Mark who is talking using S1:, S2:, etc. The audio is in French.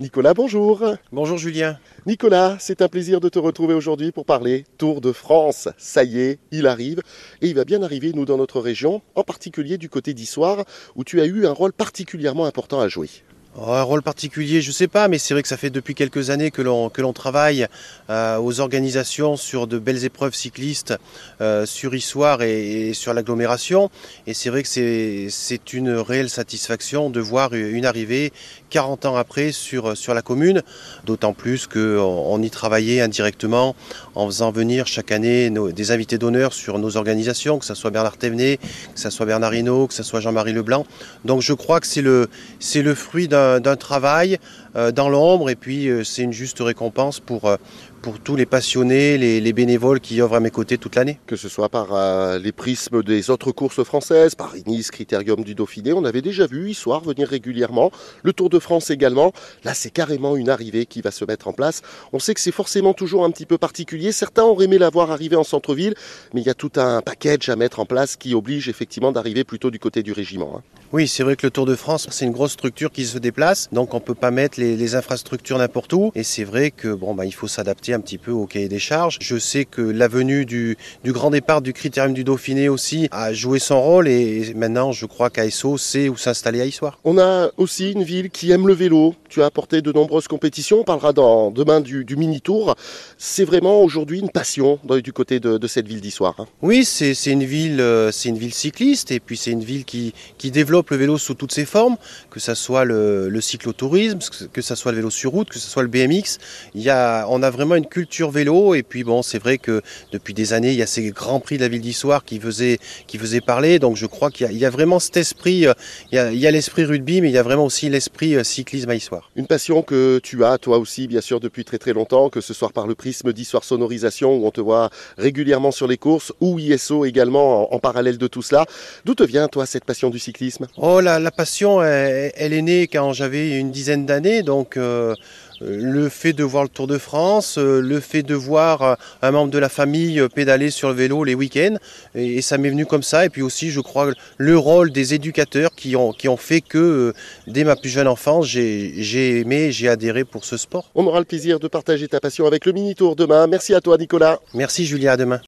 S1: Nicolas, bonjour.
S2: Bonjour Julien.
S1: Nicolas, c'est un plaisir de te retrouver aujourd'hui pour parler Tour de France. Ça y est, il arrive. Et il va bien arriver, nous, dans notre région, en particulier du côté d'Issoire, où tu as eu un rôle particulièrement important à jouer.
S2: Oh, un rôle particulier, je sais pas, mais c'est vrai que ça fait depuis quelques années que l'on travaille euh, aux organisations sur de belles épreuves cyclistes euh, sur Issoire et, sur l'agglomération. Et c'est vrai que c'est une réelle satisfaction de voir une arrivée 40 ans après sur sur la commune. D'autant plus que on y travaillait indirectement en faisant venir chaque année des invités d'honneur sur nos organisations, que ce soit Bernard Thévenet, que ce soit Bernard Hinault, que ce soit Jean-Marie Leblanc. Donc je crois que c'est le c'est le fruit d'un d'un travail euh, dans l'ombre et puis euh, c'est une juste récompense pour, euh, pour tous les passionnés, les, bénévoles qui œuvrent à mes côtés toute l'année.
S1: Que ce soit par les prismes des autres courses françaises, par Nice, Critérium du Dauphiné, on avait déjà vu Histoire venir régulièrement, le Tour de France également. Là, c'est carrément une arrivée qui va se mettre en place. On sait que c'est forcément toujours un petit peu particulier. Certains auraient aimé la voir arriver en centre-ville, mais il y a tout un package à mettre en place qui oblige effectivement d'arriver plutôt du côté du régiment. Hein.
S2: Oui, c'est vrai que le Tour de France, c'est une grosse structure qui se déplace, donc on peut pas mettre les, infrastructures n'importe où. Et c'est vrai que bon, bah, il faut s'adapter un petit peu au cahier des charges. Je sais que la venue du, grand départ du Critérium du Dauphiné aussi a joué son rôle et maintenant je crois qu'ASO sait où s'installer à Issoire.
S1: On a aussi une ville qui aime le vélo. Tu as apporté de nombreuses compétitions. On parlera dans, demain du, mini tour. C'est vraiment aujourd'hui une passion du côté de, cette ville d'Issoire. Hein.
S2: Oui, c'est une ville, euh, c'est une ville cycliste et puis c'est une ville qui, qui développe le vélo sous toutes ses formes, que ce soit le, le cyclotourisme, que ce soit le vélo sur route, que ce soit le BMX. Il y a, on a vraiment une culture vélo et puis bon, c'est vrai que depuis des années, il y a ces grands prix de la ville d'Histoire qui faisaient, qui faisaient parler. Donc je crois qu'il y, a vraiment cet esprit, euh, il y a, l'esprit rugby, mais il y a vraiment aussi l'esprit euh, cyclisme à Histoire.
S1: Une passion que tu as toi aussi, bien sûr, depuis très très longtemps, que ce soit par le prisme d'Histoire Sonorisation où on te voit régulièrement sur les courses, ou ISO également en parallèle de tout cela. D'où te vient toi cette passion du cyclisme?
S2: Oh, la, la passion, elle, est née quand j'avais une dizaine d'années, donc euh, le fait de voir le Tour de France, euh, le fait de voir euh, un membre de la famille pédaler sur le vélo les week-ends, et, ça m'est venu comme ça. Et puis aussi, je crois, le rôle des éducateurs qui ont, qui ont fait que, dès ma plus jeune enfance, j'ai aimé, j'ai adhéré pour ce sport.
S1: On aura le plaisir de partager ta passion avec le Mini Tour demain. Merci à toi, Nicolas.
S2: Merci, Julia, à demain.